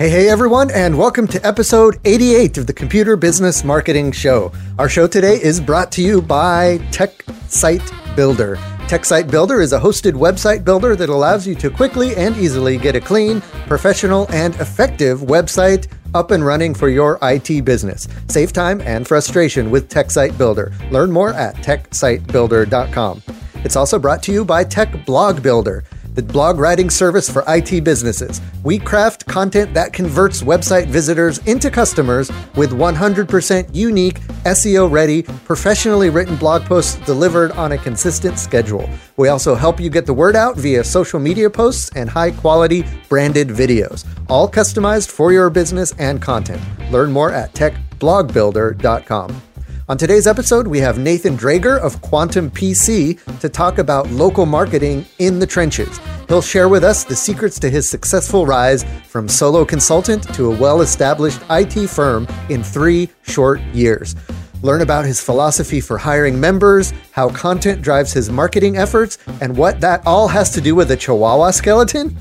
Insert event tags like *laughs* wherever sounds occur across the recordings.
Hey, hey, everyone, and welcome to episode 88 of the Computer Business Marketing Show. Our show today is brought to you by Tech Site Builder. Tech Site Builder is a hosted website builder that allows you to quickly and easily get a clean, professional, and effective website up and running for your IT business. Save time and frustration with Tech Site Builder. Learn more at techsitebuilder.com. It's also brought to you by Tech Blog Builder the blog writing service for IT businesses. We craft content that converts website visitors into customers with 100% unique, SEO ready, professionally written blog posts delivered on a consistent schedule. We also help you get the word out via social media posts and high quality branded videos, all customized for your business and content. Learn more at techblogbuilder.com. On today's episode, we have Nathan Drager of Quantum PC to talk about local marketing in the trenches. He'll share with us the secrets to his successful rise from solo consultant to a well established IT firm in three short years. Learn about his philosophy for hiring members, how content drives his marketing efforts, and what that all has to do with a chihuahua skeleton.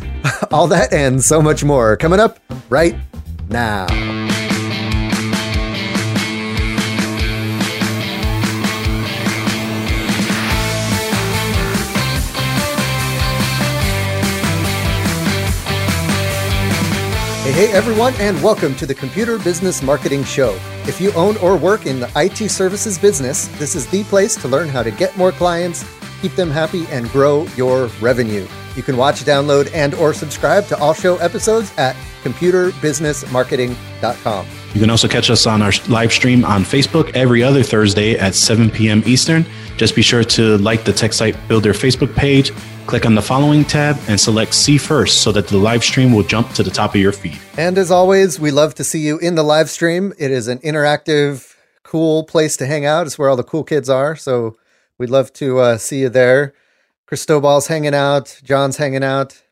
*laughs* all that and so much more coming up right now. Hey, hey, everyone, and welcome to the Computer Business Marketing Show. If you own or work in the IT services business, this is the place to learn how to get more clients, keep them happy, and grow your revenue. You can watch, download, and or subscribe to all show episodes at computerbusinessmarketing.com. You can also catch us on our live stream on Facebook every other Thursday at 7 p.m. Eastern. Just be sure to like the Tech Site Builder Facebook page Click on the following tab and select See First so that the live stream will jump to the top of your feed. And as always, we love to see you in the live stream. It is an interactive, cool place to hang out. It's where all the cool kids are. So we'd love to uh, see you there. Cristobal's hanging out. John's hanging out.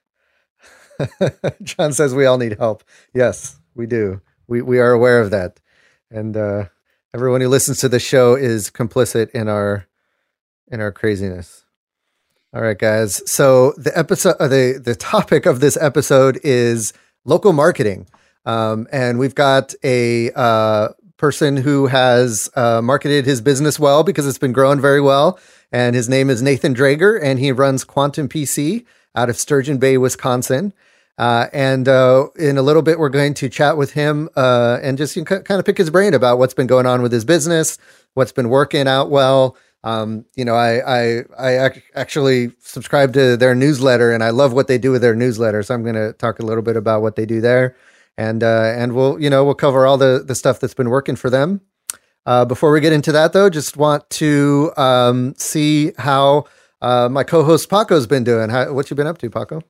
*laughs* John says we all need help. Yes, we do. We, we are aware of that. And uh, everyone who listens to the show is complicit in our in our craziness. All right, guys. So the episode, uh, the the topic of this episode is local marketing, um, and we've got a uh, person who has uh, marketed his business well because it's been growing very well, and his name is Nathan Drager, and he runs Quantum PC out of Sturgeon Bay, Wisconsin. Uh, and uh, in a little bit, we're going to chat with him uh, and just you know, kind of pick his brain about what's been going on with his business, what's been working out well, um, you know, I I I ac- actually subscribe to their newsletter, and I love what they do with their newsletter. So I'm going to talk a little bit about what they do there, and uh, and we'll you know we'll cover all the the stuff that's been working for them. Uh, before we get into that, though, just want to um, see how uh, my co-host Paco's been doing. How, what you been up to, Paco?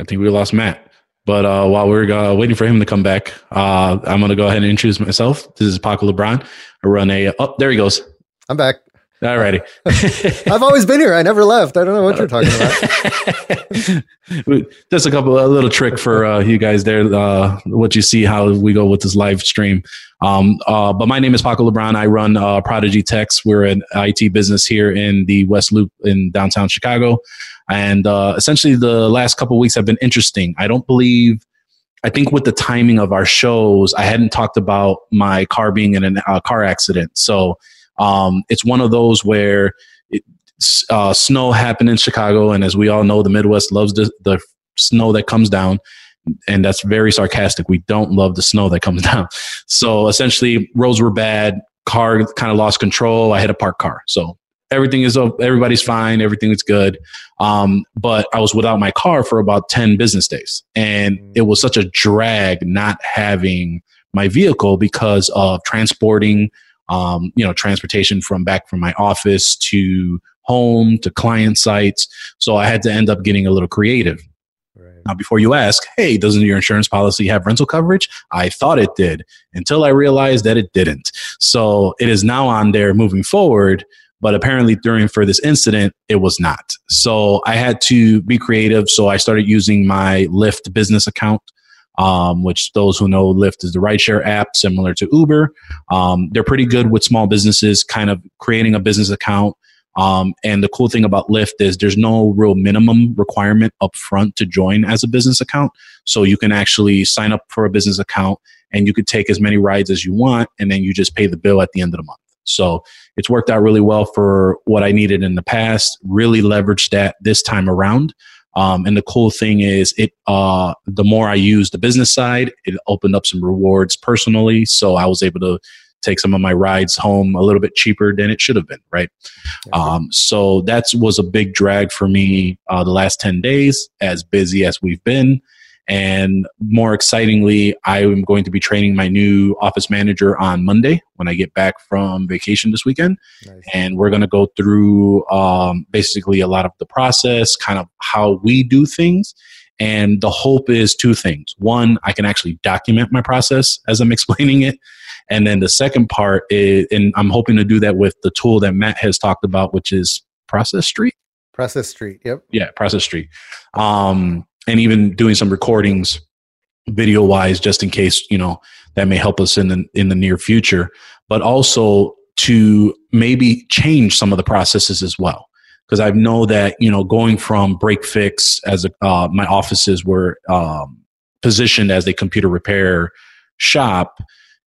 I think we lost Matt. But uh, while we're uh, waiting for him to come back, uh, I'm going to go ahead and introduce myself. This is Paco LeBron. I run a. Oh, there he goes. I'm back. Alrighty. *laughs* I've always been here. I never left. I don't know what you're talking about. *laughs* Just a couple, a little trick for uh, you guys there. Uh, what you see, how we go with this live stream. Um, uh, but my name is Paco LeBron. I run uh, Prodigy Techs. We're an IT business here in the West Loop in downtown Chicago. And uh, essentially, the last couple weeks have been interesting. I don't believe I think with the timing of our shows, I hadn't talked about my car being in a uh, car accident. So um, it's one of those where it, uh, snow happened in Chicago, and as we all know, the Midwest loves the, the snow that comes down and that's very sarcastic. We don't love the snow that comes *laughs* down. So essentially, roads were bad. Car kind of lost control. I hit a parked car. So everything is everybody's fine. Everything is good. Um, but I was without my car for about ten business days, and it was such a drag not having my vehicle because of transporting um, you know, transportation from back from my office to home to client sites. So I had to end up getting a little creative. Now, before you ask, hey, doesn't your insurance policy have rental coverage? I thought it did until I realized that it didn't. So it is now on there moving forward, but apparently during for this incident, it was not. So I had to be creative. So I started using my Lyft business account um, which those who know Lyft is the rideshare app similar to Uber. Um, they're pretty good with small businesses, kind of creating a business account. Um, and the cool thing about Lyft is there's no real minimum requirement up front to join as a business account. So you can actually sign up for a business account and you could take as many rides as you want, and then you just pay the bill at the end of the month. So it's worked out really well for what I needed in the past. Really leveraged that this time around. Um, and the cool thing is, it uh, the more I use the business side, it opened up some rewards personally. So I was able to take some of my rides home a little bit cheaper than it should have been, right? Um, so that was a big drag for me uh, the last 10 days, as busy as we've been. And more excitingly, I am going to be training my new office manager on Monday when I get back from vacation this weekend. Nice. And we're going to go through um, basically a lot of the process, kind of how we do things. And the hope is two things. One, I can actually document my process as I'm *laughs* explaining it. And then the second part is, and I'm hoping to do that with the tool that Matt has talked about, which is Process Street. Process Street. Yep. Yeah, Process Street. Um, and even doing some recordings video wise just in case you know that may help us in the in the near future but also to maybe change some of the processes as well. Because i know that you know going from break fix as a, uh, my offices were um, positioned as a computer repair shop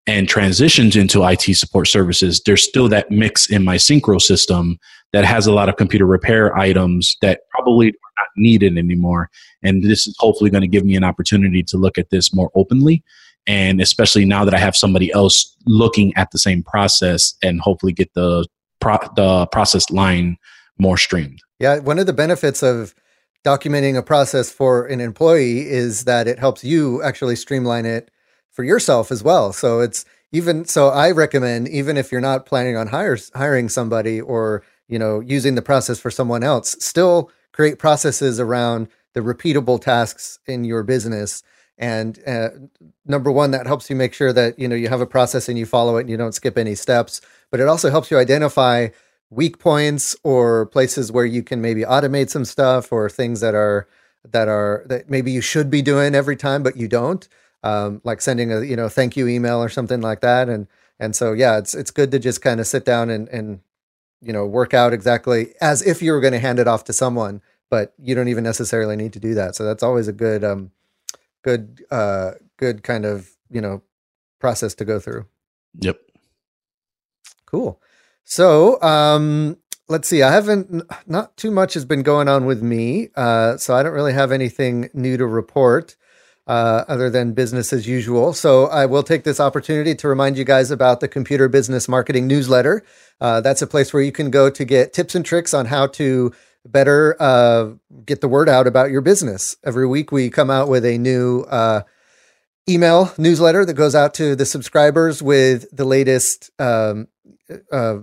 and transitions into IT support services, there's still that mix in my Syncro system that has a lot of computer repair items that probably needed anymore. And this is hopefully going to give me an opportunity to look at this more openly. And especially now that I have somebody else looking at the same process and hopefully get the, pro- the process line more streamed. Yeah. One of the benefits of documenting a process for an employee is that it helps you actually streamline it for yourself as well. So it's even so I recommend even if you're not planning on hires, hiring somebody or you know using the process for someone else, still create processes around the repeatable tasks in your business. And uh, number one, that helps you make sure that you know you have a process and you follow it and you don't skip any steps. But it also helps you identify weak points or places where you can maybe automate some stuff or things that are that are that maybe you should be doing every time but you don't um, like sending a you know thank you email or something like that. And and so yeah, it's it's good to just kind of sit down and and you know work out exactly as if you were going to hand it off to someone, but you don't even necessarily need to do that. So that's always a good um, good uh, good kind of you know process to go through. Yep. Cool. So um, let's see. I haven't not too much has been going on with me, uh, so I don't really have anything new to report uh, other than business as usual. So I will take this opportunity to remind you guys about the Computer Business Marketing newsletter. Uh, that's a place where you can go to get tips and tricks on how to better uh, get the word out about your business. Every week we come out with a new uh, email newsletter that goes out to the subscribers with the latest. Um, uh,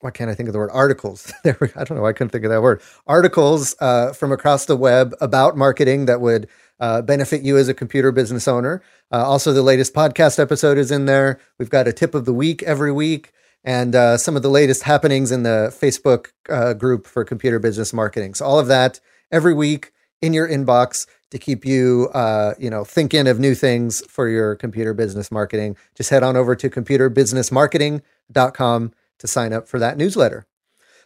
why can't I think of the word articles? *laughs* There, I don't know. I couldn't think of that word. Articles uh, from across the web about marketing that would uh, benefit you as a computer business owner. Uh, also, the latest podcast episode is in there. We've got a tip of the week every week and uh, some of the latest happenings in the Facebook uh, group for computer business marketing. So all of that every week in your inbox to keep you, uh, you know, thinking of new things for your computer business marketing. Just head on over to computerbusinessmarketing.com to sign up for that newsletter.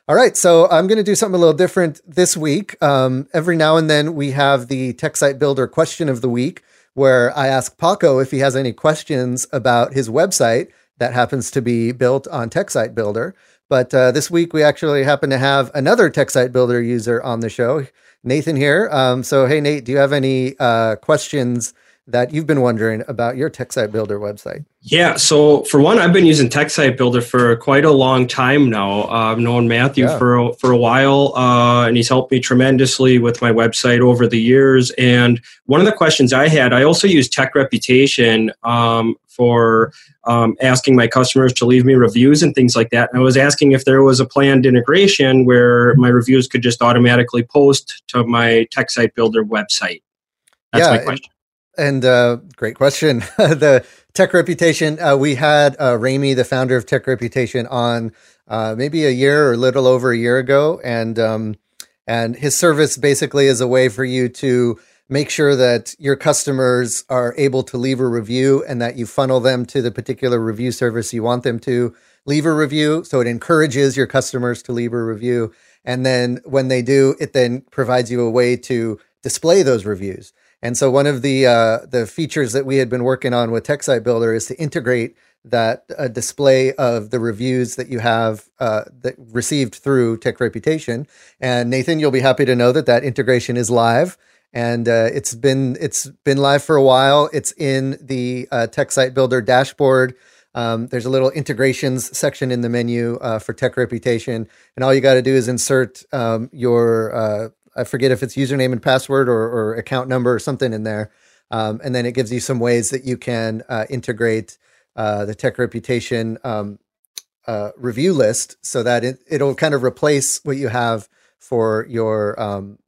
All right, so I'm going to do something a little different this week. Um, every now and then we have the Tech Site Builder question of the week, where I ask Paco if he has any questions about his website that happens to be built on Tech Site Builder. But uh, this week we actually happen to have another Tech Site Builder user on the show, Nathan here. Um, so hey, Nate, do you have any uh, questions? That you've been wondering about your TechSite Builder website. Yeah, so for one, I've been using TechSite Builder for quite a long time now. Uh, I've known Matthew yeah. for a, for a while, uh, and he's helped me tremendously with my website over the years. And one of the questions I had, I also use Tech Reputation um, for um, asking my customers to leave me reviews and things like that. And I was asking if there was a planned integration where my reviews could just automatically post to my TechSite Builder website. That's yeah, my question. And uh, great question. *laughs* the Tech Reputation, uh, we had uh, Rami, the founder of Tech Reputation, on uh, maybe a year or a little over a year ago, and um, and his service basically is a way for you to make sure that your customers are able to leave a review and that you funnel them to the particular review service you want them to leave a review. So it encourages your customers to leave a review. And then when they do, it then provides you a way to display those reviews. And so one of the uh, the features that we had been working on with TechSite Builder is to integrate that uh, display of the reviews that you have uh, that received through Tech Reputation. And Nathan, you'll be happy to know that that integration is live, and uh, it's been it's been live for a while. It's in the uh, TechSite Builder dashboard. Um, there's a little integrations section in the menu uh, for Tech Reputation, and all you got to do is insert um, your uh, I forget if it's username and password or, or account number or something in there. Um, and then it gives you some ways that you can uh, integrate uh, the tech reputation um, uh, review list so that it, it'll kind of replace what you have for your um,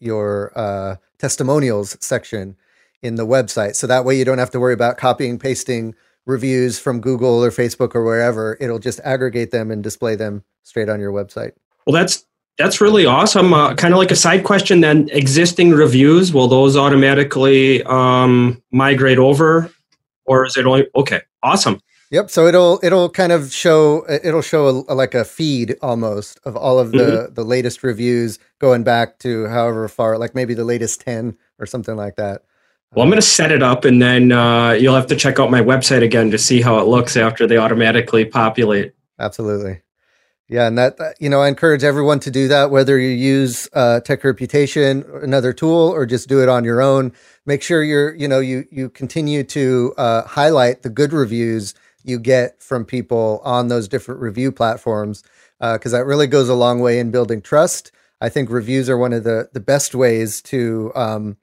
your uh, testimonials section in the website. So that way you don't have to worry about copying pasting reviews from Google or Facebook or wherever. It'll just aggregate them and display them straight on your website. Well, that's that's really awesome. Uh, kind of like a side question then existing reviews, will those automatically um, migrate over or is it only okay? Awesome. Yep. So it'll it'll kind of show it'll show a, a, like a feed almost of all of the mm-hmm. the latest reviews going back to however far, like maybe the latest ten or something like that. Well, I'm going to set it up, and then uh, you'll have to check out my website again to see how it looks after they automatically populate. Absolutely. Yeah, and that, you know, I encourage everyone to do that, whether you use uh, Tech Reputation, another tool, or just do it on your own. Make sure you're, you know, you you continue to uh, highlight the good reviews you get from people on those different review platforms, because uh, that really goes a long way in building trust. I think reviews are one of the the best ways to um,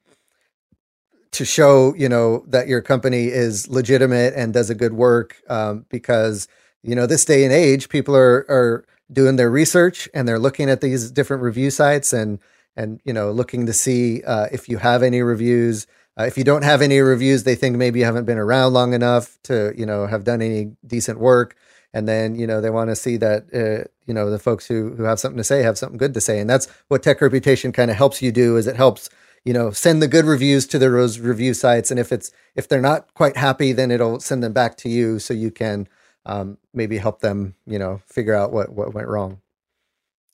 to show, you know, that your company is legitimate and does a good work, um, because you know this day and age, people are are doing their research and they're looking at these different review sites and and you know looking to see uh, if you have any reviews. Uh, if you don't have any reviews, they think maybe you haven't been around long enough to you know have done any decent work. And then you know they want to see that uh, you know the folks who who have something to say have something good to say, and that's what Tech Reputation kind of helps you do. Is it helps you know send the good reviews to those review sites, and if it's if they're not quite happy, then it'll send them back to you so you can um, maybe help them, you know, figure out what what went wrong.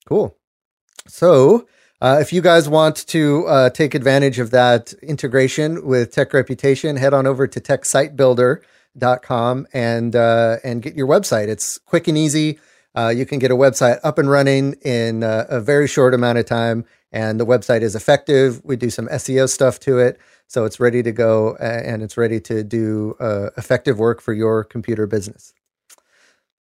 Cool. So, uh, if you guys want to uh, take advantage of that integration with Tech Reputation, head on over to techsitebuilder.com and uh, and get your website. It's quick and easy. Uh, you can get a website up and running in uh, a very short amount of time, and the website is effective. We do some SEO stuff to it, so it's ready to go and it's ready to do uh, effective work for your computer business.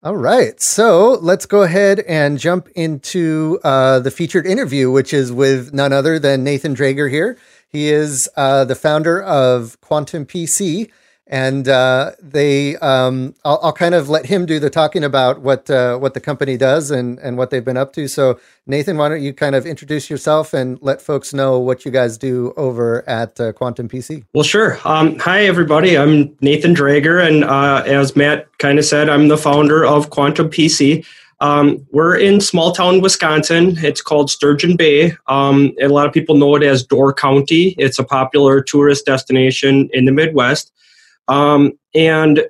All right. So let's go ahead and jump into uh, the featured interview, which is with none other than Nathan Drager here. He is uh, the founder of Quantum PC, and uh, they um, I'll, I'll, kind of let him do the talking about what uh, what the company does and and what they've been up to. So Nathan, why don't you kind of introduce yourself and let folks know what you guys do over at uh, Quantum PC? Well, sure. Um, hi everybody, I'm Nathan Drager, and uh, as Matt kind of said, I'm the founder of Quantum PC. Um, we're in small town Wisconsin. It's called Sturgeon Bay. Um, a lot of people know it as Door County. It's a popular tourist destination in the Midwest. Um, and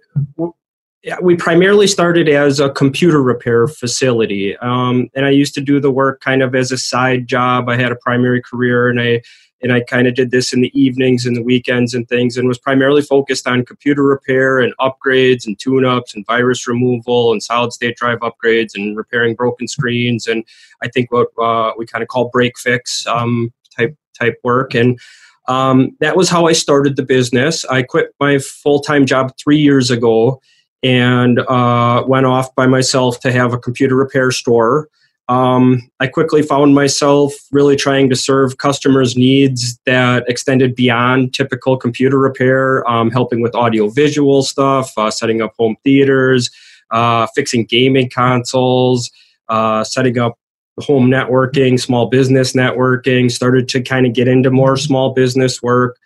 we primarily started as a computer repair facility. Um, and I used to do the work kind of as a side job. I had a primary career and I and I kind of did this in the evenings and the weekends and things and was primarily focused on computer repair and upgrades and tune-ups and virus removal and solid state drive upgrades and repairing broken screens and I think what uh, we kind of call break fix um, type type work and um, that was how I started the business. I quit my full time job three years ago and uh, went off by myself to have a computer repair store. Um, I quickly found myself really trying to serve customers' needs that extended beyond typical computer repair, um, helping with audio visual stuff, uh, setting up home theaters, uh, fixing gaming consoles, uh, setting up home networking, small business networking, started to kind of get into more small business work,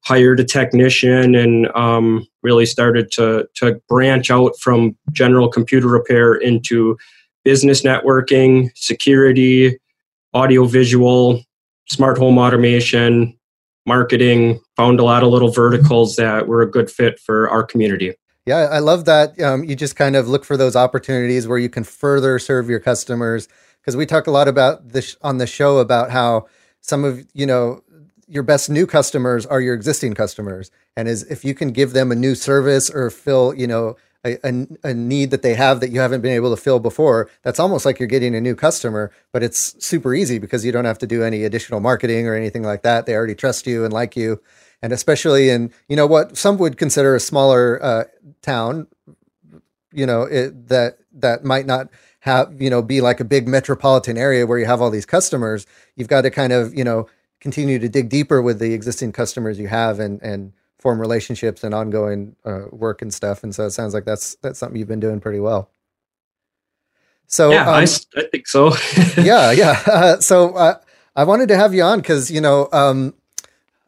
hired a technician, and um, really started to, to branch out from general computer repair into business networking, security, audio visual, smart home automation, marketing, found a lot of little verticals that were a good fit for our community. Yeah, I love that. Um, you just kind of look for those opportunities where you can further serve your customers. Because we talk a lot about this on the show about how some of you know your best new customers are your existing customers, and is if you can give them a new service or fill you know a, a, a, need that they have that you haven't been able to fill before, that's almost like you're getting a new customer, but it's super easy because you don't have to do any additional marketing or anything like that. They already trust you and like you. And especially in, you know, what some would consider a smaller uh, town, you know, it, that, that might not have, you know, be like a big metropolitan area where you have all these customers. You've got to kind of, you know, continue to dig deeper with the existing customers you have and, and, form relationships and ongoing uh, work and stuff. And so it sounds like that's that's something you've been doing pretty well. So yeah, um, I, I, think so. *laughs* yeah, yeah. Uh, *laughs* so uh, I wanted to have you on because you know um,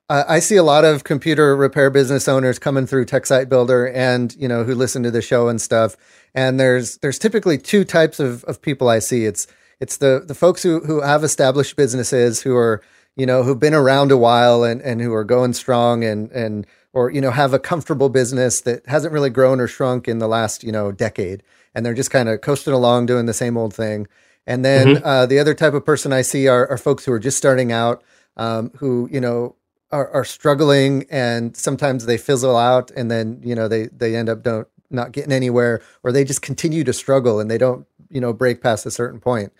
I see a lot of computer repair business owners coming through Tech Site Builder, and you know who listen to the show and stuff. And there's there's typically two types of, of people I see. It's it's the the folks who who have established businesses who are you know who've been around a while and and who are going strong and and or you know have a comfortable business that hasn't really grown or shrunk in the last you know decade and they're just kind of coasting along doing the same old thing and then mm-hmm. uh, the other type of person i see are, are folks who are just starting out um, who you know are, are, struggling and sometimes they fizzle out and then you know they they end up don't not getting anywhere or they just continue to struggle and they don't you know break past a certain point.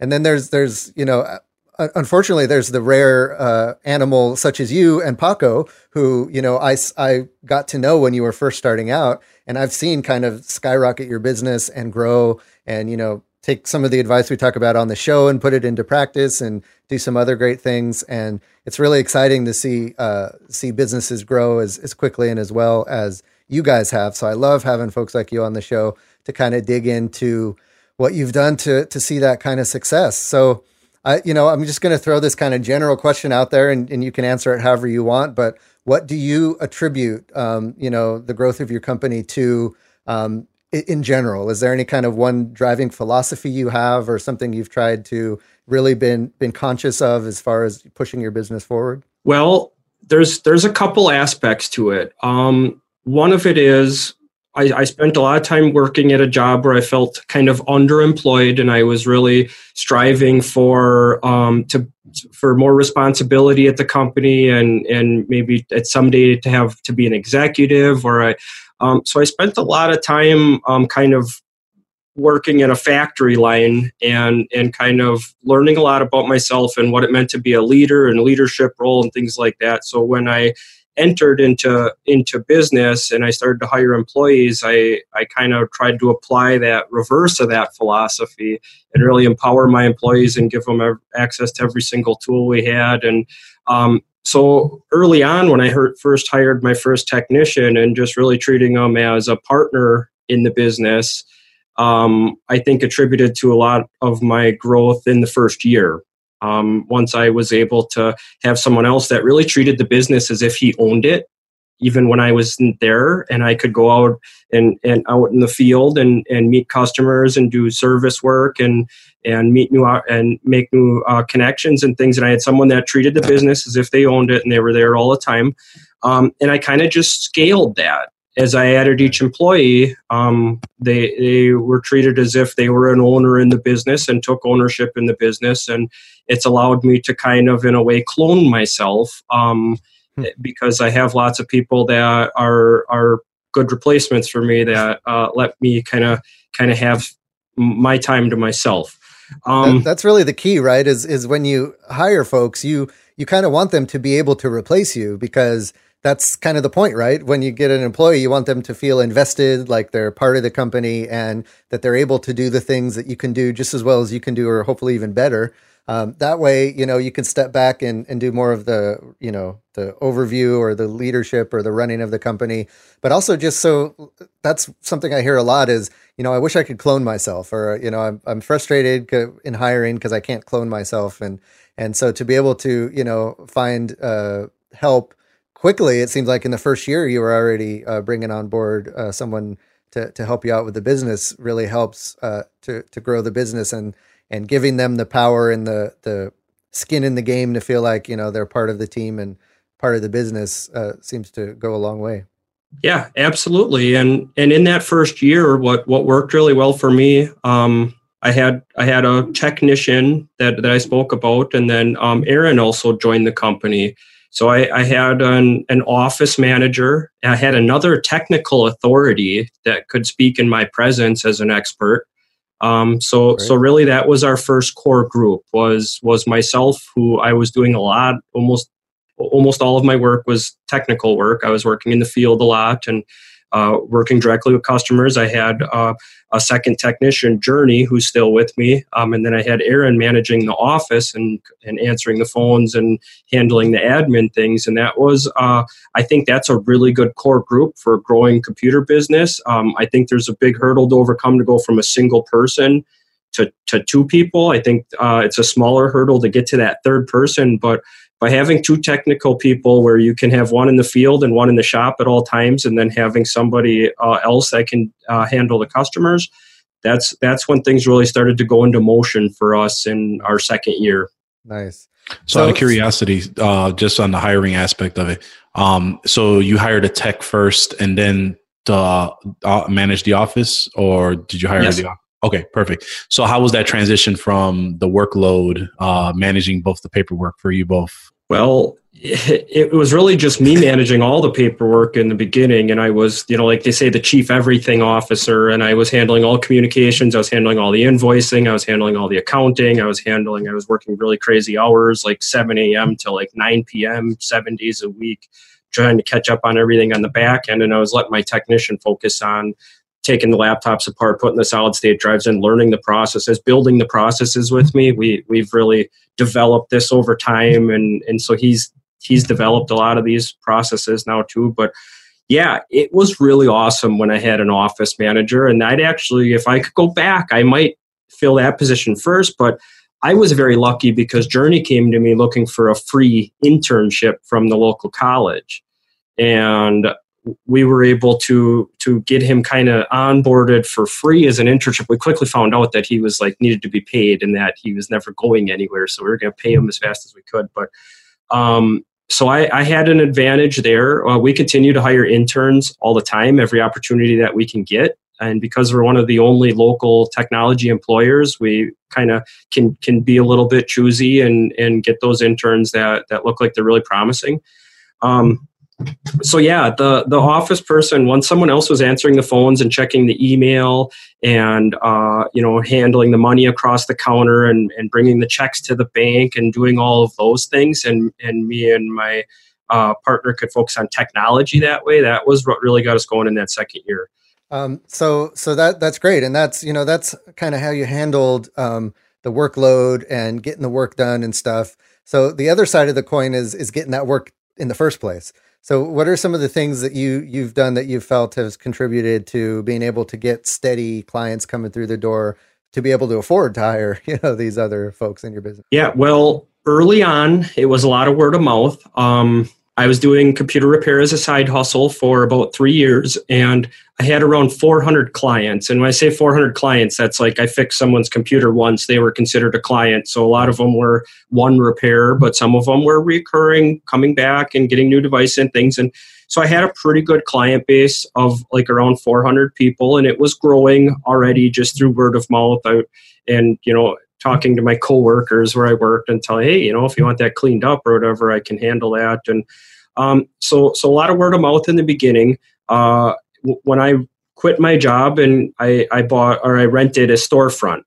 And then there's there's you know unfortunately, there's the rare uh, animal such as you and Paco, who you know I I got to know when you were first starting out, and I've seen kind of skyrocket your business and grow, and you know take some of the advice we talk about on the show and put it into practice and do some other great things. And it's really exciting to see uh, see businesses grow as as quickly and as well as you guys have. So I love having folks like you on the show to kind of dig into what you've done to to see that kind of success. So I, you know, I'm just going to throw this kind of general question out there, and, and you can answer it however you want. But what do you attribute, um, you know, the growth of your company to um, in general? Is there any kind of one driving philosophy you have, or something you've tried to really been been conscious of as far as pushing your business forward? Well, there's there's a couple aspects to it. Um, one of it is I, I, spent a lot of time working at a job where I felt kind of underemployed, and I was really striving for um, to for more responsibility at the company, and and maybe at someday to have to be an executive. Or I, um, so I spent a lot of time um, kind of working in a factory line and and kind of learning a lot about myself and what it meant to be a leader and leadership role and things like that. So when I entered into into business and I started to hire employees, I I kind of tried to apply that reverse of that philosophy and really empower my employees and give them access to every single tool we had. And um, so early on, when I heard, first hired my first technician and just really treating them as a partner in the business, um, I think attributed to a lot of my growth in the first year. Um, once I was able to have someone else that really treated the business as if he owned it, even when I wasn't there, and I could go out and, and out in the field and, and meet customers and do service work and and meet new uh, and make new uh, connections and things. And I had someone that treated the business as if they owned it and they were there all the time. Um, and I kind of just scaled that as I added each employee, um, they they were treated as if they were an owner in the business and took ownership in the business, and it's allowed me to kind of, in a way, clone myself um, hmm. because I have lots of people that are are good replacements for me that uh, let me kind of kind of have my time to myself. Um, that, that's really the key, right? Is is when you hire folks, you you kind of want them to be able to replace you because that's kind of the point, right? When you get an employee, you want them to feel invested, like they're part of the company and that they're able to do the things that you can do just as well as you can do, or hopefully even better. Um, that way, you know, you can step back and, and do more of the, you know, the overview or the leadership or the running of the company. But also just so that's something I hear a lot is, you know, I wish I could clone myself or, you know, I'm, I'm frustrated in hiring because I can't clone myself. And, and so to be able to, you know, find uh, help quickly, it seems like in the first year you were already uh, bringing on board uh, someone to, to help you out with the business really helps uh, to to grow the business and and giving them the power and the the skin in the game to feel like you know they're part of the team and part of the business uh, seems to go a long way. Yeah, absolutely. And and in that first year, what what worked really well for me, um, I had I had a technician that that I spoke about, and then um, Aaron also joined the company. So I, I had an, an office manager. I had another technical authority that could speak in my presence as an expert. Um, so right. so really that was our first core group was was myself who I was doing a lot almost almost all of my work was technical work. I was working in the field a lot and uh, working directly with customers. I had uh, a second technician, Journey, who's still with me, um, and then I had Aaron managing the office and and answering the phones and handling the admin things. And that was, uh, I think, that's a really good core group for growing computer business. Um, I think there's a big hurdle to overcome to go from a single person to to two people. I think uh, it's a smaller hurdle to get to that third person, but by having two technical people where you can have one in the field and one in the shop at all times and then having somebody uh, else that can uh, handle the customers that's that's when things really started to go into motion for us in our second year nice so, so out of curiosity uh, just on the hiring aspect of it um, so you hired a tech first and then to uh, manage the office or did you hire yes. the office Okay, perfect. So, how was that transition from the workload, uh, managing both the paperwork for you both? Well, *laughs* it, was really just me managing all the paperwork in the beginning. And I was, you know, like they say, the chief everything officer. And I was handling all communications. I was handling all the invoicing. I was handling all the accounting. I was handling, I was working really crazy hours, like 7 a.m. to like 9 p.m., seven days a week, trying to catch up on everything on the back end. And I was letting my technician focus on taking the laptops apart, putting the solid state drives in, learning the processes, building the processes with me. We we've really developed this over time, and and so he's he's developed a lot of these processes now too. But yeah, it was really awesome when I had an office manager, and I'd actually, if I could go back, I might fill that position first, but. I was very lucky because Journey came to me looking for a free internship from the local college. And we were able to to get him kind of onboarded for free as an internship. We quickly found out that he was like needed to be paid and that he was never going anywhere. So we were going to pay him as fast as we could. But um, so I, I, had an advantage there. Uh, we continue to hire interns all the time, every opportunity that we can get. And because we're one of the only local technology employers, we kind of can can be a little bit choosy and and get those interns that that look like they're really promising. Um, so yeah the the office person once someone else was answering the phones and checking the email and uh, you know handling the money across the counter and, and bringing the checks to the bank and doing all of those things and and me and my uh, partner could focus on technology that way that was what really got us going in that second year. Um, so so that that's great and that's you know that's kind of how you handled um, the workload and getting the work done and stuff. So the other side of the coin is is getting that work in the first place so, what are some of the things that you you've done that you've felt has contributed to being able to get steady clients coming through the door to be able to afford to hire *laughs* you know these other folks in your business? Yeah, well, early on, it was a lot of word of mouth. Um, I was doing computer repair as a side hustle for about three years, and I had around 400 clients. And when I say 400 clients, that's like I fixed someone's computer once; they were considered a client. So a lot of them were one repair, but some of them were recurring, coming back and getting new device and things. And so I had a pretty good client base of like around 400 people, and it was growing already just through word of mouth. I, and you know, talking to my coworkers where I worked and tell, hey, you know, if you want that cleaned up or whatever, I can handle that. And um, so, so a lot of word of mouth in the beginning. Uh, w- when I quit my job and I, I bought or I rented a storefront.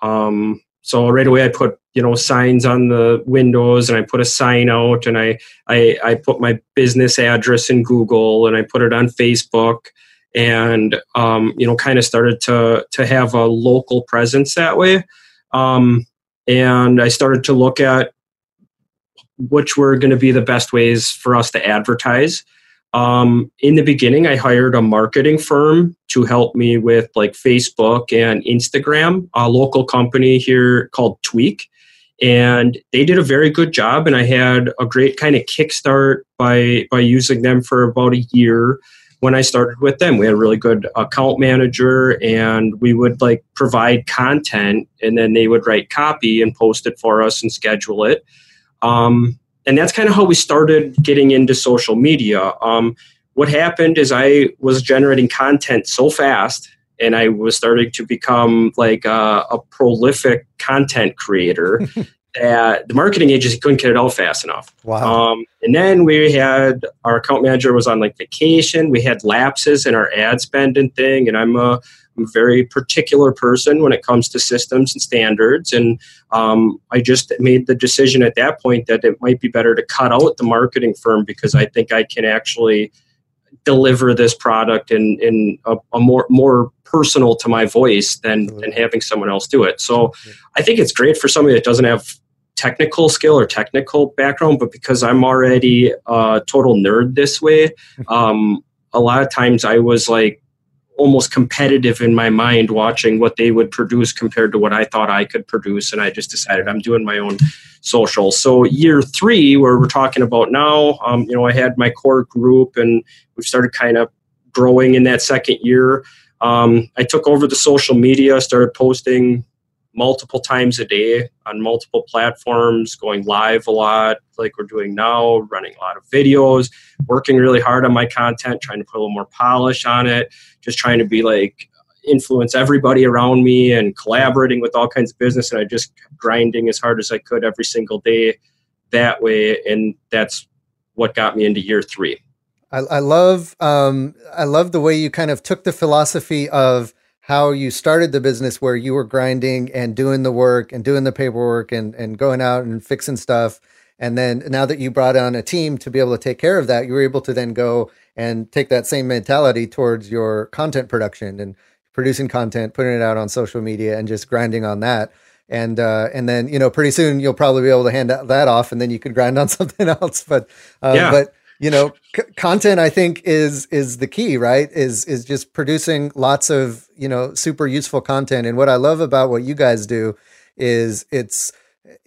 Um, so right away I put you know signs on the windows and I put a sign out and I, I I put my business address in Google and I put it on Facebook and um, you know kind of started to to have a local presence that way. Um, and I started to look at which were going to be the best ways for us to advertise. Um, in the beginning, I hired a marketing firm to help me with like Facebook and Instagram, a local company here called Tweak. And they did a very good job, and I had a great kind of kickstart by by using them for about a year when I started with them. We had a really good account manager and we would like provide content and then they would write copy and post it for us and schedule it. Um, and that's kind of how we started getting into social media. Um, what happened is I was generating content so fast and I was starting to become like a, a prolific content creator *laughs* that the marketing agency couldn't get it out fast enough. Wow. Um, and then we had our account manager was on like vacation. We had lapses in our ad spend and thing. And I'm a, I'm a very particular person when it comes to systems and standards. And um, I just made the decision at that point that it might be better to cut out the marketing firm because I think I can actually deliver this product in in a, a more more personal to my voice than than having someone else do it. So I think it's great for somebody that doesn't have technical skill or technical background, but because I'm already a total nerd this way, *laughs* um, a lot of times I was like almost competitive in my mind watching what they would produce compared to what I thought I could produce. And I just decided I'm doing my own social. So year three, where we're talking about now, um, you know, I had my core group and we've started kind of growing in that second year. Um, I took over the social media, started posting multiple times a day on multiple platforms, going live a lot, like we're doing now, running a lot of videos, working really hard on my content, trying to put a little more polish on it, just trying to be like influence everybody around me and collaborating with all kinds of business. And I just grinding as hard as I could every single day that way. And that's what got me into year three. I, I love um, I love the way you kind of took the philosophy of how you started the business where you were grinding and doing the work and doing the paperwork and, and going out and fixing stuff. And then now that you brought on a team to be able to take care of that, you were able to then go and take that same mentality towards your content production and producing content, putting it out on social media and just grinding on that. And uh, and then you know pretty soon you'll probably be able to hand that off, and then you could grind on *laughs* something else. But uh, yeah. but you know c- content i think is is the key right? Is is just producing lots of you know super useful content. And what i love about what you guys do is it's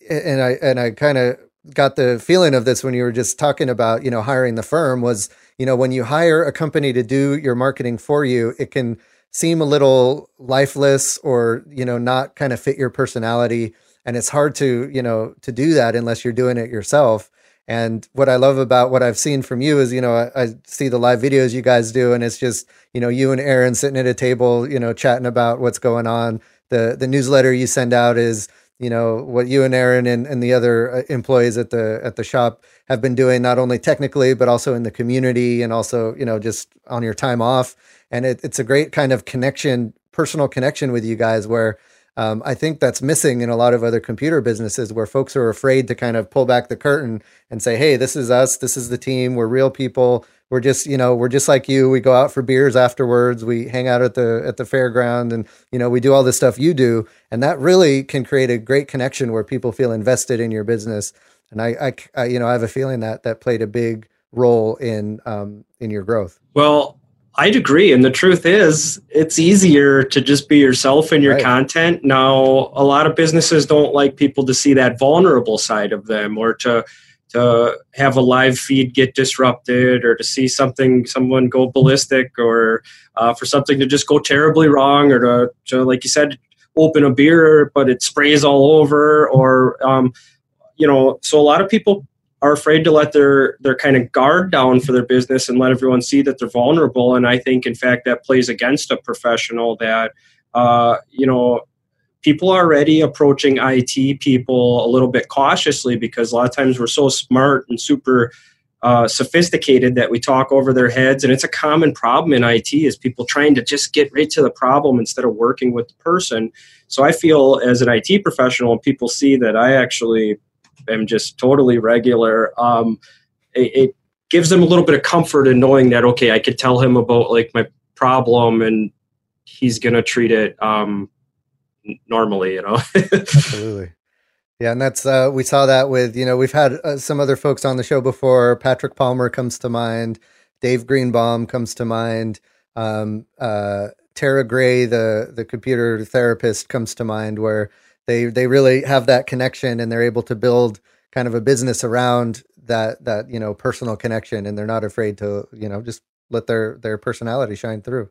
and i and i kind of got the feeling of this when you were just talking about you know hiring the firm was you know when you hire a company to do your marketing for you it can seem a little lifeless or you know not kind of fit your personality. And it's hard to you know to do that unless you're doing it yourself and what I love about what I've seen from you is, you know, I, I, see the live videos you guys do, and it's just, you know, you and Aaron sitting at a table, you know, chatting about what's going on. The the newsletter you send out is, you know, what you and Aaron and, and the other uh, employees at the at the shop have been doing, not only technically but also in the community, and also, you know, just on your time off. And it, it's a great kind of connection, personal connection with you guys, where um, I think that's missing in a lot of other computer businesses where folks are afraid to kind of pull back the curtain and say, "Hey, this is us. This is the team. We're real people. We're just, you know, we're just like you. We go out for beers afterwards. We hang out at the at the fairground, and you know, we do all the stuff you do. And that really can create a great connection where people feel invested in your business. And I, I, I you know, I have a feeling that that played a big role in um, in your growth. Well, I'd agree. And the truth is, it's easier to just be yourself in your right. content. Now, a lot of businesses don't like people to see that vulnerable side of them or to to have a live feed get disrupted or to see something someone go ballistic or uh, for something to just go terribly wrong or to, to like you said open a beer but it sprays all over or um, you know so a lot of people are afraid to let their their kind of guard down for their business and let everyone see that they're vulnerable. And I think, in fact, that plays against a professional that uh, you know people are already approaching IT people a little bit cautiously because a lot of times we're so smart and super uh, sophisticated that we talk over their heads, and it's a common problem in IT is people trying to just get right to the problem instead of working with the person. So I feel as an IT professional, people see that I actually am just totally regular, um, it, it gives them a little bit of comfort in knowing that okay, I could tell him about like my problem and he's gonna treat it um, normally, you know. *laughs* Absolutely. Yeah, and that's uh, we saw that with you know we've had uh, some other folks on the show before. Patrick Palmer comes to mind. Dave Greenbaum comes to mind. Um, uh, Tara Gray, the the computer therapist, comes to mind. Where they they really have that connection and they're able to build kind of a business around that that you know personal connection and they're not afraid to you know just let their their personality shine through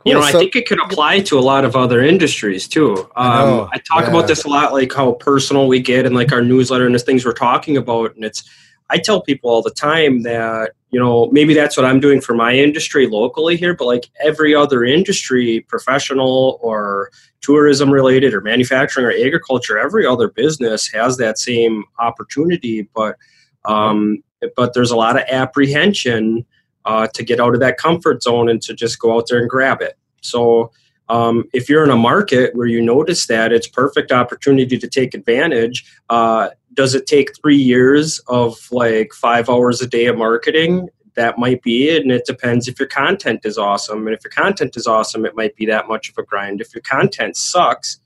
Cool. You know, so, I think it could apply to a lot of other industries too. Um, I, I, talk yeah. about this a lot, like how personal we get and like our newsletter and the things we're talking about. And it's, I tell people all the time that you know, maybe that's what I'm doing for my industry locally here, but like every other industry, professional or tourism related or manufacturing or agriculture, every other business has that same opportunity. But um, but there's a lot of apprehension uh, to get out of that comfort zone and to just go out there and grab it. So um, if you're in a market where you notice that it's perfect opportunity to take advantage uh, does it take three years of like five hours a day of marketing? That might be it and it depends if your content is awesome and if your content is awesome it might be that much of a grind. If your content sucks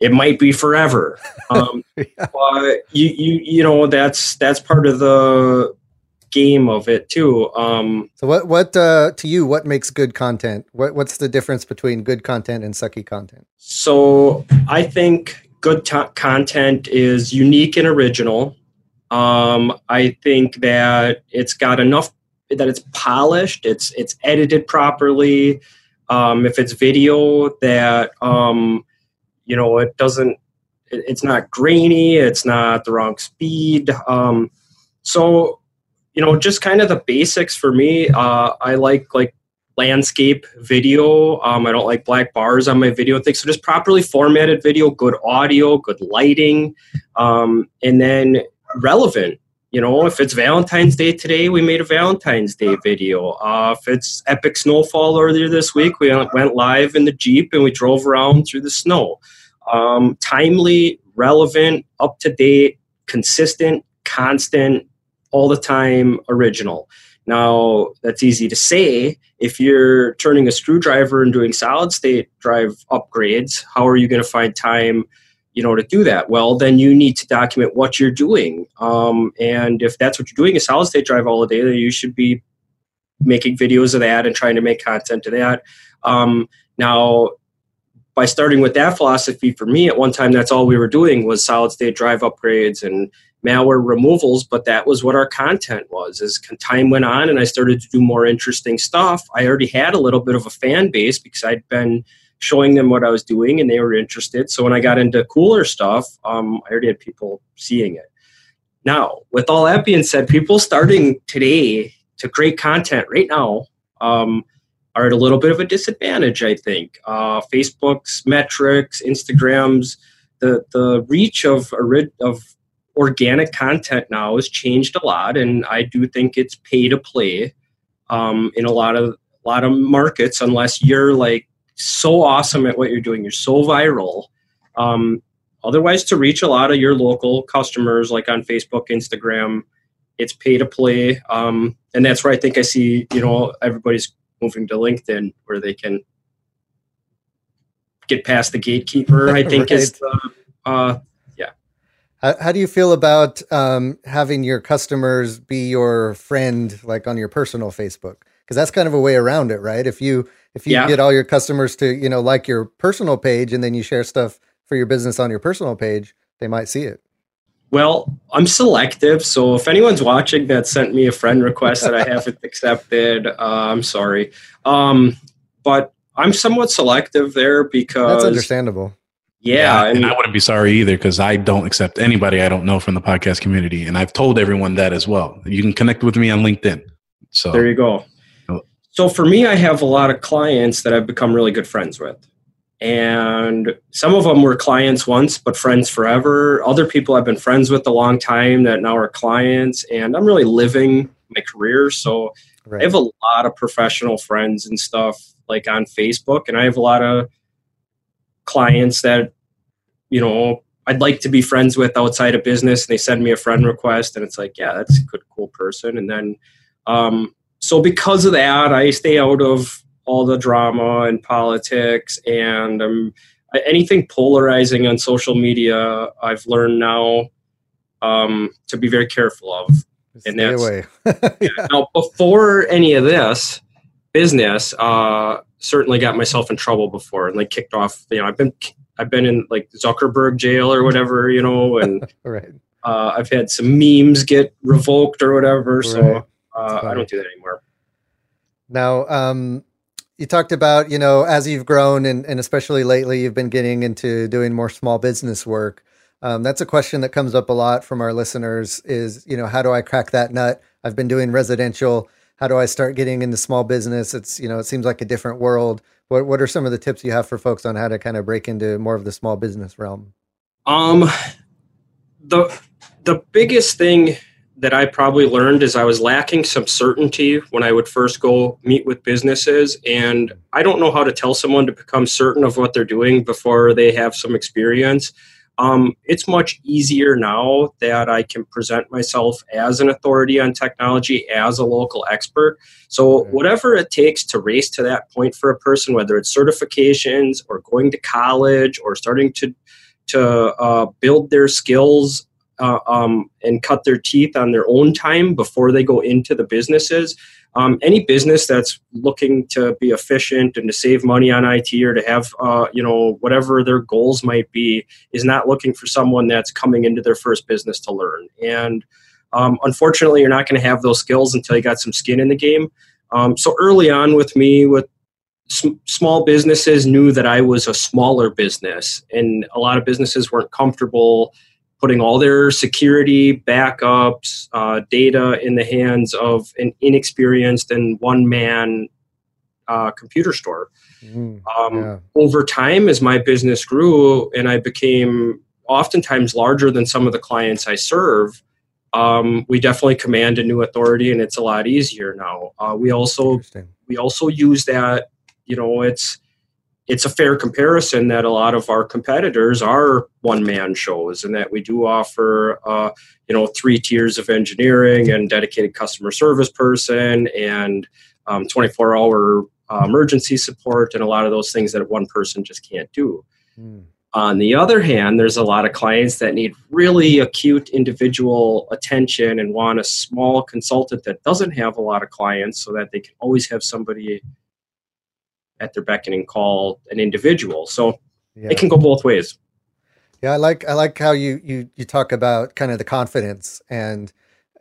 it might be forever. *laughs* Um, yeah. but you, you you know that's that's part of the game of it too. Um, so what what uh, to you what makes good content? What what's the difference between good content and sucky content? So i think good t- content is unique and original. Um, I think that it's got enough that it's polished, it's it's edited properly. Um, if it's video, that um, you know it doesn't, it, it's not grainy, it's not the wrong speed. Um, so you know, just kind of the basics for me. Uh, I like like landscape video. Um, I don't like black bars on my video thing. So just properly formatted video, good audio, good lighting, um, and then relevant. You know, if it's Valentine's Day today, we made a Valentine's Day video. Uh, if it's epic snowfall earlier this week, we went live in the Jeep and we drove around through the snow. Um, timely, relevant, up to date, consistent, constant, all the time, original. Now, that's easy to say. If you're turning a screwdriver and doing solid state drive upgrades, how are you going to find time, you know, to do that? Well, then you need to document what you're doing. Um, and if that's what you're doing, a solid state drive all the day, then you should be making videos of that and trying to make content of that. Um, now, by starting with that philosophy, for me, at one time, that's all we were doing was solid state drive upgrades and malware removals, but that was what our content was. As time went on and I started to do more interesting stuff, I already had a little bit of a fan base because I'd been showing them what I was doing and they were interested. So when I got into cooler stuff, um, I already had people seeing it. Now, with all that being said, people starting today to create content right now um, are at a little bit of a disadvantage, I think. Uh, Facebook's metrics, Instagram's, the, the reach of, of organic content now has changed a lot, and I do think it's pay to play um, in a lot of a lot of markets. Unless you're like so awesome at what you're doing, you're so viral. Um, otherwise, to reach a lot of your local customers, like on Facebook, Instagram, it's pay to play, um, and that's where I think I see you know everybody's moving to LinkedIn where they can get past the gatekeeper. I think right. is the uh, how, how do you feel about um, having your customers be your friend, like on your personal Facebook? Because that's kind of a way around it, right? If you if you yeah. get all your customers to you know like your personal page, and then you share stuff for your business on your personal page, they might see it. Well, I'm selective, so if anyone's watching that sent me a friend request that I *laughs* haven't accepted, uh, I'm sorry. Um, but I'm somewhat selective there because that's understandable. Yeah, yeah and, and, I wouldn't be sorry either because I don't accept anybody I don't know from the podcast community, and I've told everyone that as well. You can connect with me on LinkedIn. So there you go. Oh. So for me, I have a lot of clients that I've become really good friends with, and some of them were clients once, but friends forever. Other people I've been friends with a long time that now are clients, and I'm really living my career. So right. I have a lot of professional friends and stuff like on Facebook, and I have a lot of clients that you know I'd like to be friends with outside of business. And they send me a friend request, and it's like, yeah, that's a good, cool person. And then, um, so because of that, I stay out of all the drama and politics, and um, anything polarizing on social media. I've learned now um, to be very careful of. Stay and that's away. *laughs* yeah. now before any of this business. Uh, certainly got myself in trouble before and like kicked off. You know, I've been I've been in like Zuckerberg jail or whatever, you know, and *laughs* right. uh, I've had some memes get revoked or whatever. Right. So uh, I don't do that anymore. Now, um, you talked about you know as you've grown and, and especially lately you've been getting into doing more small business work. Um, that's a question that comes up a lot from our listeners is, you know, how do I crack that nut I've been doing residential. How do I start getting into small business? It's you know it seems like a different world. What what are some of the tips you have for folks on how to kind of break into more of the small business realm? Um, the the biggest thing that I probably learned is I was lacking some certainty when I would first go meet with businesses. And I don't know how to tell someone to become certain of what they're doing before they have some experience. Um, it's much easier now that I can present myself as an authority on technology, as a local expert. So, whatever it takes to race to that point for a person, whether it's certifications or going to college or starting to to uh, build their skills uh, um, and cut their teeth on their own time before they go into the businesses. Um, any business that's looking to be efficient and to save money on IT or to have, uh, you know, whatever their goals might be, is not looking for someone that's coming into their first business to learn. And um, unfortunately, you're not going to have those skills until you got some skin in the game. Um, so early on with me, with small businesses knew that I was a smaller business, and a lot of businesses weren't comfortable putting all their security, backups, uh, data in the hands of an inexperienced and one man uh, computer store. Mm, um, yeah. Over time, as my business grew and I became oftentimes larger than some of the clients I serve, um, we definitely command a new authority, and it's a lot easier now. Uh, we also we also use that. You know, it's it's a fair comparison that a lot of our competitors are one man shows and that we do offer uh, you know three tiers of engineering and dedicated customer service person and um, 24 hour uh, emergency support and a lot of those things that one person just can't do mm. on the other hand there's a lot of clients that need really acute individual attention and want a small consultant that doesn't have a lot of clients so that they can always have somebody at their beckoning call an individual. So yeah. it can go both ways. Yeah, I like I like how you you you talk about kind of the confidence and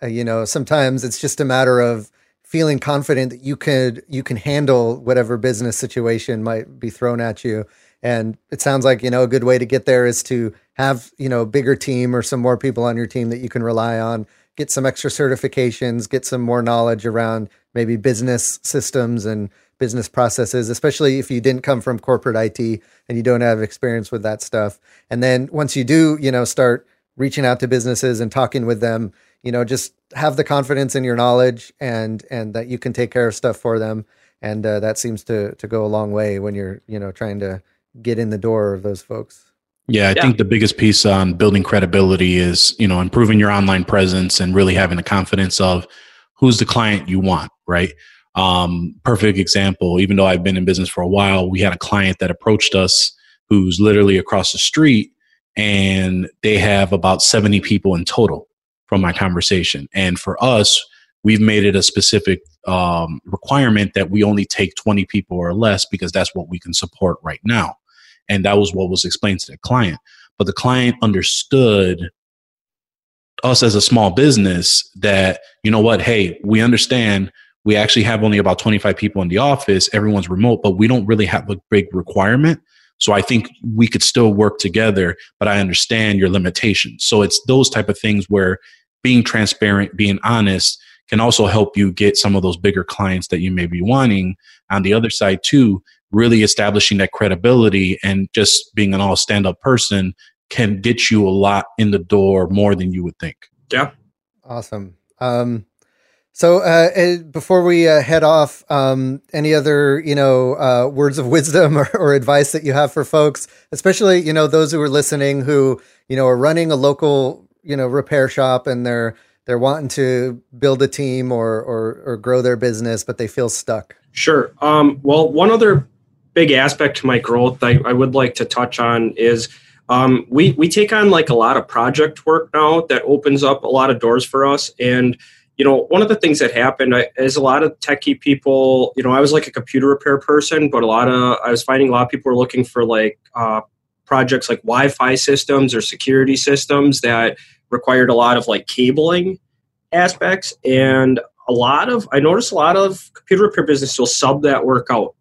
uh, you know sometimes it's just a matter of feeling confident that you could you can handle whatever business situation might be thrown at you and it sounds like you know a good way to get there is to have you know a bigger team or some more people on your team that you can rely on get some extra certifications get some more knowledge around maybe business systems and business processes, especially if you didn't come from corporate IT and you don't have experience with that stuff. And then once you do, you know, start reaching out to businesses and talking with them, you know, just have the confidence in your knowledge and and that you can take care of stuff for them. And uh, that seems to to go a long way when you're, you know, trying to get in the door of those folks. Yeah, I yeah. think the biggest piece on building credibility is, you know, improving your online presence and really having the confidence of who's the client you want, right? Um, perfect example, even though I've been in business for a while, we had a client that approached us who's literally across the street and they have about 70 people in total from my conversation. And for us, we've made it a specific um, requirement that we only take 20 people or less because that's what we can support right now. And that was what was explained to the client. But the client understood us as a small business that, you know what, hey, we understand we actually have only about 25 people in the office. Everyone's remote but we don't really have a big requirement. So i think we could still work together but i understand your limitations. So it's those type of things where being transparent being honest can also help you get some of those bigger clients that you may be wanting. On the other side too really establishing that credibility and just being an all stand up person can get you a lot in the door more than you would think. Yeah. Awesome. Um so uh, before we uh, head off, um, any other you know uh, words of *laughs* wisdom or, or, advice that you have for folks, especially you know those who are listening who you know are running a local you know repair shop and they're they're wanting to build a team or or, or grow their business, but they feel stuck. Sure. Um, well, one other big aspect to my growth I, I would like to touch on is. Um, we we take on like a lot of project work now that opens up a lot of doors for us and you know, one of the things that happened is a lot of techie people, you know, I was like a computer repair person, but a lot of, I was finding a lot of people were looking for like uh, projects like Wi Fi systems or security systems that required a lot of like cabling aspects. And a lot of, I noticed a lot of computer repair business will sub that work out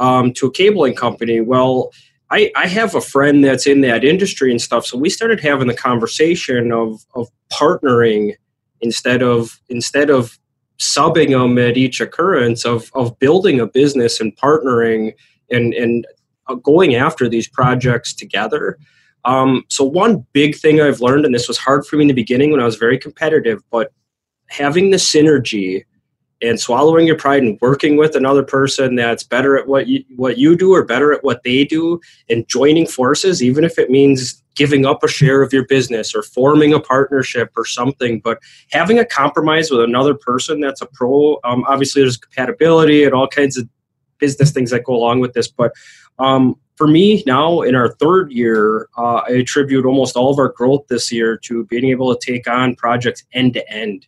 um, to a cabling company. Well, I, I have a friend that's in that industry and stuff. So we started having the conversation of, of partnering instead of instead of subbing them at each occurrence of of building a business and partnering and and uh, going after these projects together. Um, so one big thing I've learned, and this was hard for me in the beginning when I was very competitive, but having the synergy and swallowing your pride and working with another person that's better at what you what you do or better at what they do and joining forces even if it means giving up a share of your business or forming a partnership or something but having a compromise with another person that's a pro um, obviously there's compatibility and all kinds of business things that go along with this but um, for me now in our third year uh, i attribute almost all of our growth this year to being able to take on projects end to end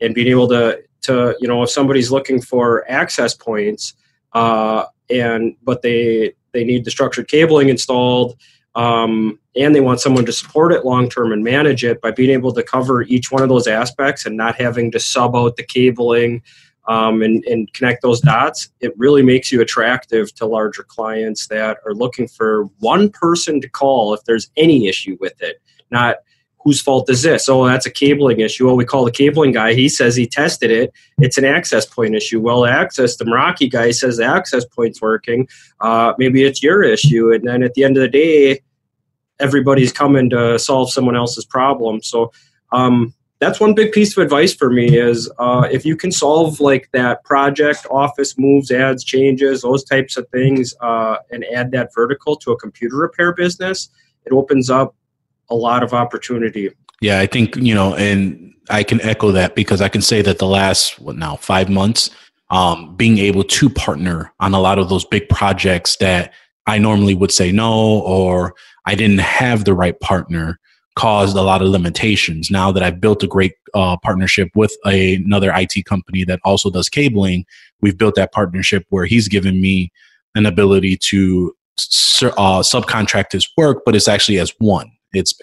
and being able to to you know if somebody's looking for access points uh, and but they they need the structured cabling installed um, and they want someone to support it long term and manage it by being able to cover each one of those aspects and not having to sub out the cabling um, and, and connect those dots, it really makes you attractive to larger clients that are looking for one person to call if there's any issue with it, not whose fault is this? Oh, that's a cabling issue. Well, we call the cabling guy. He says he tested it. It's an access point issue. Well, access, the Meraki guy says the access point's working. Uh, maybe it's your issue. And then at the end of the day, everybody's coming to solve someone else's problem. So um, that's one big piece of advice for me is uh, if you can solve like that project, office moves, adds, changes, those types of things, uh, and add that vertical to a computer repair business, it opens up a lot of opportunity. Yeah, I think, you know, and I can echo that because I can say that the last, what now, five months, um, being able to partner on a lot of those big projects that I normally would say no, or I didn't have the right partner caused a lot of limitations. Now that I've built a great uh, partnership with a, another IT company that also does cabling, we've built that partnership where he's given me an ability to uh, subcontract his work, but it's actually as one its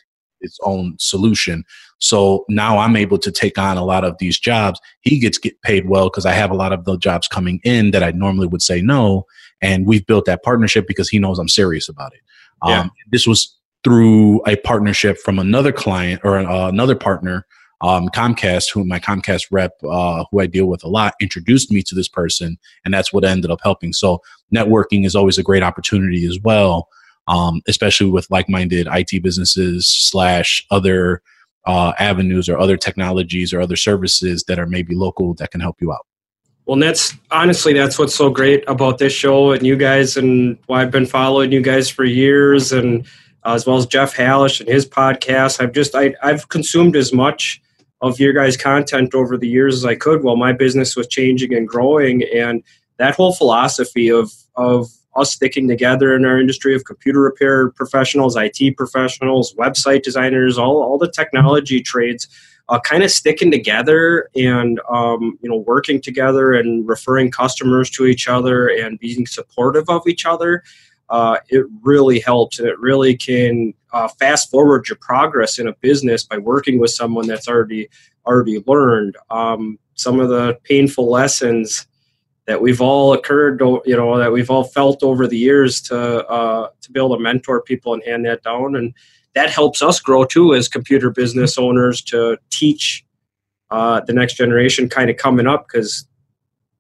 its own solution. So now I'm able to take on a lot of these jobs. He gets get paid well because I have a lot of the jobs coming in that I normally would say no. And we've built that partnership because he knows I'm serious about it. Yeah. Um, this was through a partnership from another client or uh, another partner, um, Comcast, who my Comcast rep, uh, who I deal with a lot, introduced me to this person, and that's what ended up helping. So networking is always a great opportunity as well um, especially with like-minded IT businesses slash other uh, avenues or other technologies or other services that are maybe local that can help you out. Well, that's honestly that's what's so great about this show and you guys, and why I've been following you guys for years, and uh, as well as Jeff Hallish and his podcast. I've just I, I've consumed as much of your guys' content over the years as I could while my business was changing and growing, and that whole philosophy of of us sticking together in our industry of computer repair professionals, IT professionals, website designers, all, all the technology trades, uh, kind of sticking together and um, you know working together and referring customers to each other and being supportive of each other. Uh, it really helps and it really can uh, fast forward your progress in a business by working with someone that's already already learned um, some of the painful lessons that we've all occurred, you know, that we've all felt over the years to uh, to be able to mentor people and hand that down, and that helps us grow too as computer business owners to teach uh, the next generation kind of coming up because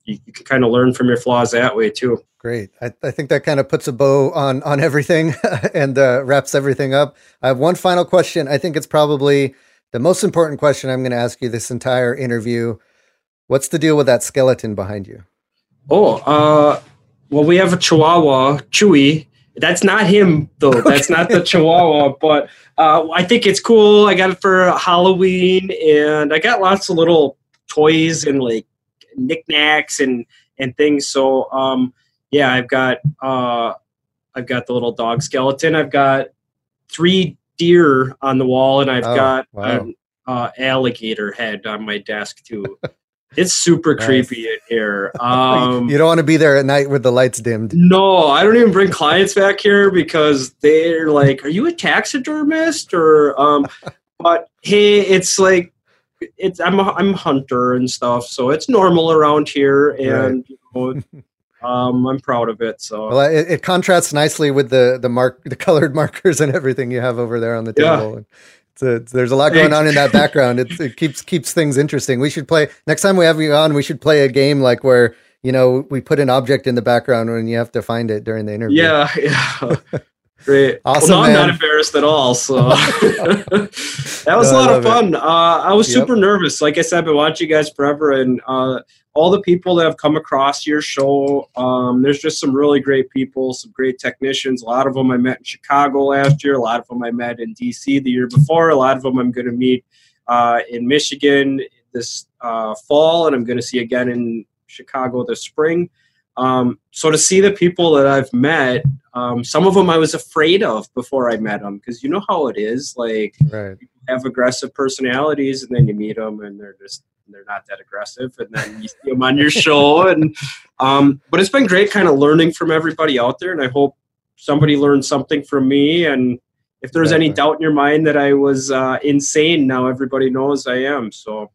you, you, can kind of learn from your flaws that way too. Great. I, I think that kind of puts a bow on on everything *laughs* and uh, wraps everything up. I have one final question. I think it's probably the most important question I'm going to ask you this entire interview. What's the deal with that skeleton behind you? Oh, uh, well, we have a Chihuahua, Chewy. That's not him though. That's not the Chihuahua, *laughs* but uh, I think it's cool. I got it for Halloween, and I got lots of little toys and like knickknacks and and things. So um, yeah, I've got uh, I've got the little dog skeleton. I've got three deer on the wall, and I've oh, got wow. an uh, alligator head on my desk too. *laughs* It's super nice. creepy in here. *laughs* Um, you don't want to be there at night with the lights dimmed. No, I don't even bring clients back here because they're like, "Are you a taxidermist?" Or, um, *laughs* but hey, it's like, it's I'm a, I'm a hunter and stuff, so it's normal around here, and right. you know, *laughs* um, I'm proud of it. So well, it, it, contrasts nicely with the the mark, the colored markers and everything you have over there on the table. Yeah. There's a lot going on in that background. It, it keeps keeps things interesting. We should play next time we have you on. We should play a game like where you know we put an object in the background and you have to find it during the interview. Yeah, *laughs* yeah. Great. Awesome. Well, no, I'm not embarrassed at all. So *laughs* *laughs* that was no, a lot of fun. Uh, I was yep. super nervous. Like I said, I've been watching you guys forever, and uh, all the people that have come across your show. Um, there's just some really great people, some great technicians. A lot of them I met in Chicago last year. A lot of them I met in DC the year before. A lot of them I'm going to meet uh, in Michigan this uh, fall, and I'm going to see again in Chicago this spring. Um, so to see the people that I've met, um, some of them I was afraid of before I met them because you know how it is. Like right. have aggressive personalities, and then you meet them, and they're just they're not that aggressive, and then you see them on your *laughs* show. And um, but it's been great, kind of learning from everybody out there, and I hope somebody learned something from me. And if there's exactly. any doubt in your mind that I was uh, insane, now everybody knows I am. So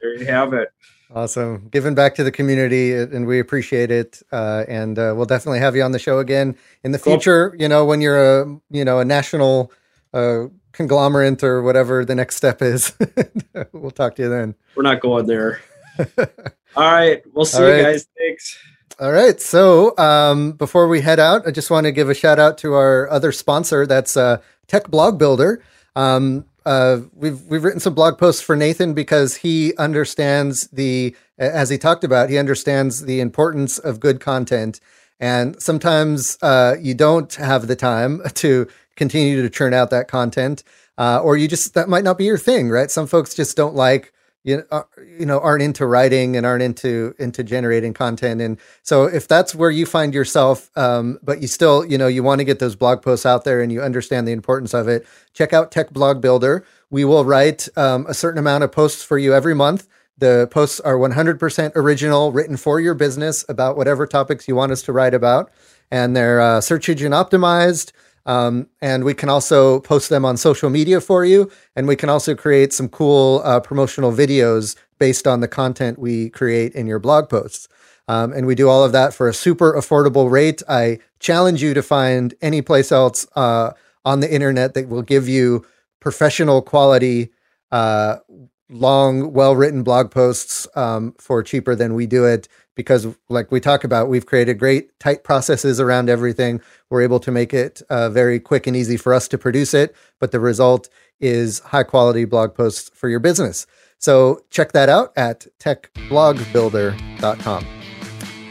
there you have it. Awesome. Giving back to the community, and we appreciate it. Uh, and uh, we'll definitely have you on the show again in the future. You know, when you're a you know a national uh, conglomerate or whatever the next step is, *laughs* we'll talk to you then. We're not going there. *laughs* All right, we'll see you guys. Thanks. All right. So um, before we head out, I just want to give a shout out to our other sponsor. That's uh, Tech Blog Builder. Um, uh, we've we've written some blog posts for Nathan because he understands the as he talked about he understands the importance of good content. And sometimes uh, you don't have the time *laughs* to continue to churn out that content uh, or you just that might not be your thing right? Some folks just don't like you know, uh, you know aren't into writing and aren't into into generating content. And so if that's where you find yourself um, but you still you know you want to get those blog posts out there and you understand the importance of it check out tech blog builder. We will write um, a certain amount of posts for you every month. The posts are 100% original written for your business about whatever topics you want us to write about. And they're uh, search engine optimized um, and we can also post them on social media for you. And we can also create some cool uh, promotional videos based on the content we create in your blog posts. Um, and we do all of that for a super affordable rate. I challenge you to find any place else uh, on the internet that will give you professional quality, uh, long, well written blog posts um, for cheaper than we do it because like we talk about we've created great tight processes around everything. We're able to make it uh, very quick and easy for us to produce it but the result is high quality blog posts for your business. So check that out at techblogbuilder.com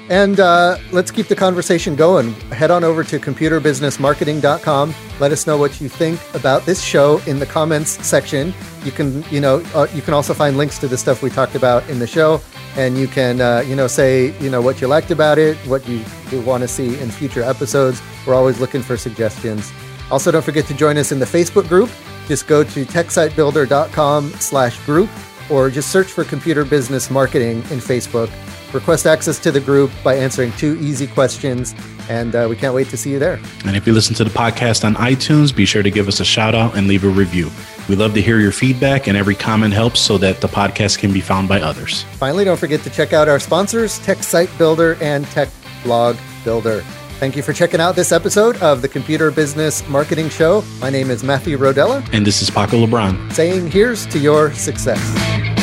and uh, let's keep the conversation going. Head on over to computerbusinessmarketing.com. Let us know what you think about this show in the comments section. You can, you know, uh, you can also find links to the stuff we talked about in the show, and you can, uh, you know, say, you know, what you liked about it, what you, you want to see in future episodes. We're always looking for suggestions. Also, don't forget to join us in the Facebook group. Just go to techsitebuilder.com slash group or just search for Computer Business Marketing in Facebook request access to the group by answering two easy questions. And uh, we can't wait to see you there. And if you listen to the podcast on iTunes, be sure to give us a shout out and leave a review. We love to hear your feedback, and every comment helps so that the podcast can be found by others. Finally, don't forget to check out our sponsors, Tech Site Builder and Tech Blog Builder. Thank you for checking out this episode of the Computer Business Marketing Show. My name is Matthew Rodela. And this is Paco LeBron. Saying here's to your success.